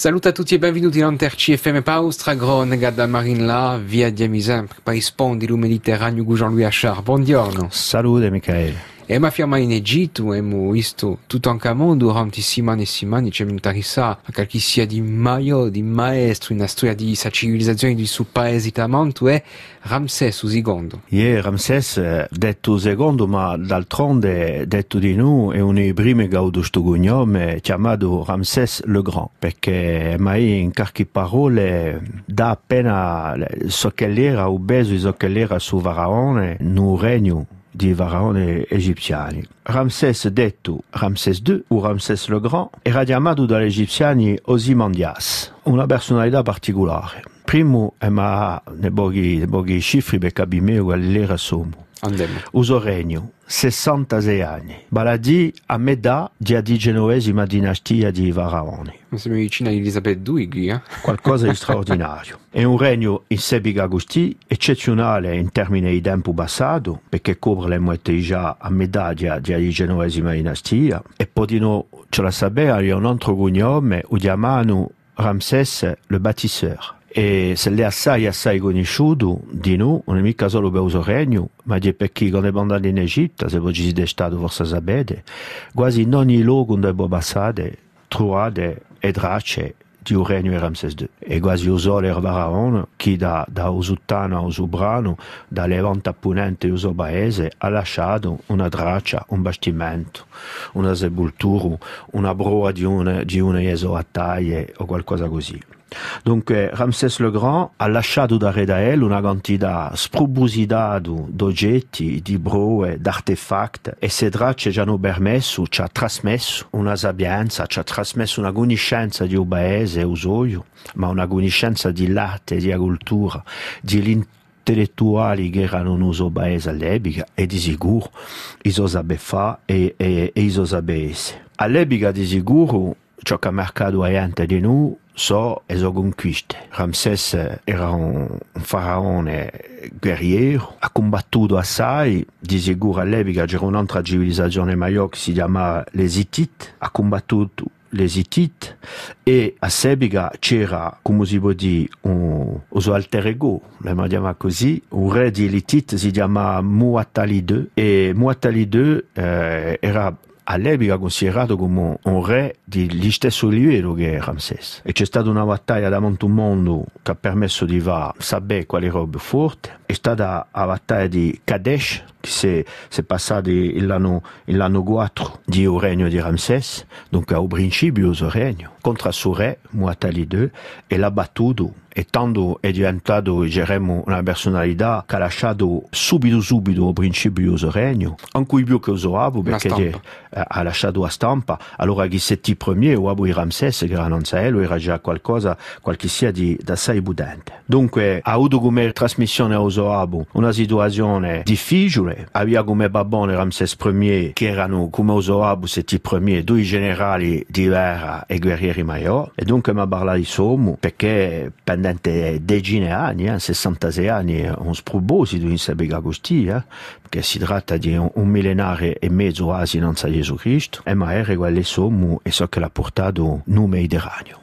Salut a tutti e benvenuti in Anterci FM Paustra, Gronega da Marinla, via di sempre, rispondi il Mediterraneo Jean-Louis Achard. Buongiorno. Salute Michele. E ma firma in Egitto, abbiamo visto mondo durante settimane e settimane, c'è interessato a qualche sia di maio, di maestro, una storia di questa civilizzazione di suo paese tamanto è Ramses II. Yeah, Ramses, detto secondo, ma d'altronde detto di noi è uno dei primi che avuto questo cognome chiamato Ramses le Grand, perché mai in qualche parole dà appena so che l'era obeso, so che l'era su Faraone, no regno di faraoni egiziani. Ramses detto Ramses II o Ramses le Grand era chiamato dagli egiziani Ozymandias, una personalità particolare. Primo è ma ne pochi, pochi cifri per capire l'era somo. Andiamo. Uso regno 66 anni. Baladi a metà della diciannovesima dinastia di Faraoni. Siamo vicini a Elisabeth II qui, eh? Qualcosa di straordinario. È un regno in sebiga gusti, eccezionale in termini di tempo passato, perché copre le molte già a metà della diciannovesima dinastia, e poi no, ce la sapeva, un altro cognome, o chiamano Ramses le Bâtisseur. E se l'è assai assai conosciuto di noi, non è mica solo per uso regno, ma di perché quando è andato in Egitto, se voi ci siete stati forse sapete, quasi in ogni luogo dove è passato, trovate e tracce di un regno di Ramses II. E quasi usò faraone che da, da Usuttano a Usubrano, da Levante a Punente e Uso Paese, ha lasciato una traccia, un bastimento, una sepoltura, una broa di una, di una esoattaie o qualcosa così. Dunque Ramses le Grand ha lasciato da Redael una quantità spropositata di oggetti, di broe, di artefatti e se tracce ci hanno permesso, ci ha trasmesso una sapienza, ci ha trasmesso una conoscenza di un paese, usoio, ma una conoscenza di latte, di cultura, di intellettuali che erano in uso paese all'epoca e di sicuro iso sape fa e, e, e iso sape essere. All'epoca di sicuro ciò che ha marcato gente di noi so e so conquiste. Ramses era un, un faraone guerriero, ha combattuto assai, di sicuro all'epoca c'era un'altra civilizzazione maggiore che si chiamava les Hittite, ha combattuto les Hittite e a Sebiga c'era, come si può dire, un, un alter ego, lo chiama così, un re di Hittite si chiama Muatali II e Muatali II eh, era all'epoca considerato come un re di stesso livello che Ramses. E c'è stata una battaglia davanti un mondo che ha permesso di sapere quali robe forti. È stata la battaglia di Kadesh, che si è passata l'anno, l'anno 4 di un regno di Ramses, dunque al principio il regno, contro il suo re, Muatali II, e l'ha battuto. E tanto è diventato diremmo una personalità che ha lasciato subito subito al principio il regno anche più che usato perché ha lasciato la stampa. Allora chi setti premier o Abu Ramses che era non Sahel era già qualcosa qualche sia di assai budente dunque ha avuto come trasmissione a Usoabu una situazione difficile. Aveva come babone Ramses I che erano come Usoabu setti premier due generali di guerra e guerrieri maggiori e dunque mi ha parlato di sommo perché pendente decine di anni, eh, 66 anni, un sproposito in Sebega Gusti, eh, che si tratta di un, un millenare e mezzo quasi non sa Gesù Cristo, e ma era quelle sommo e so che l'ha portato nel Mediterraneo.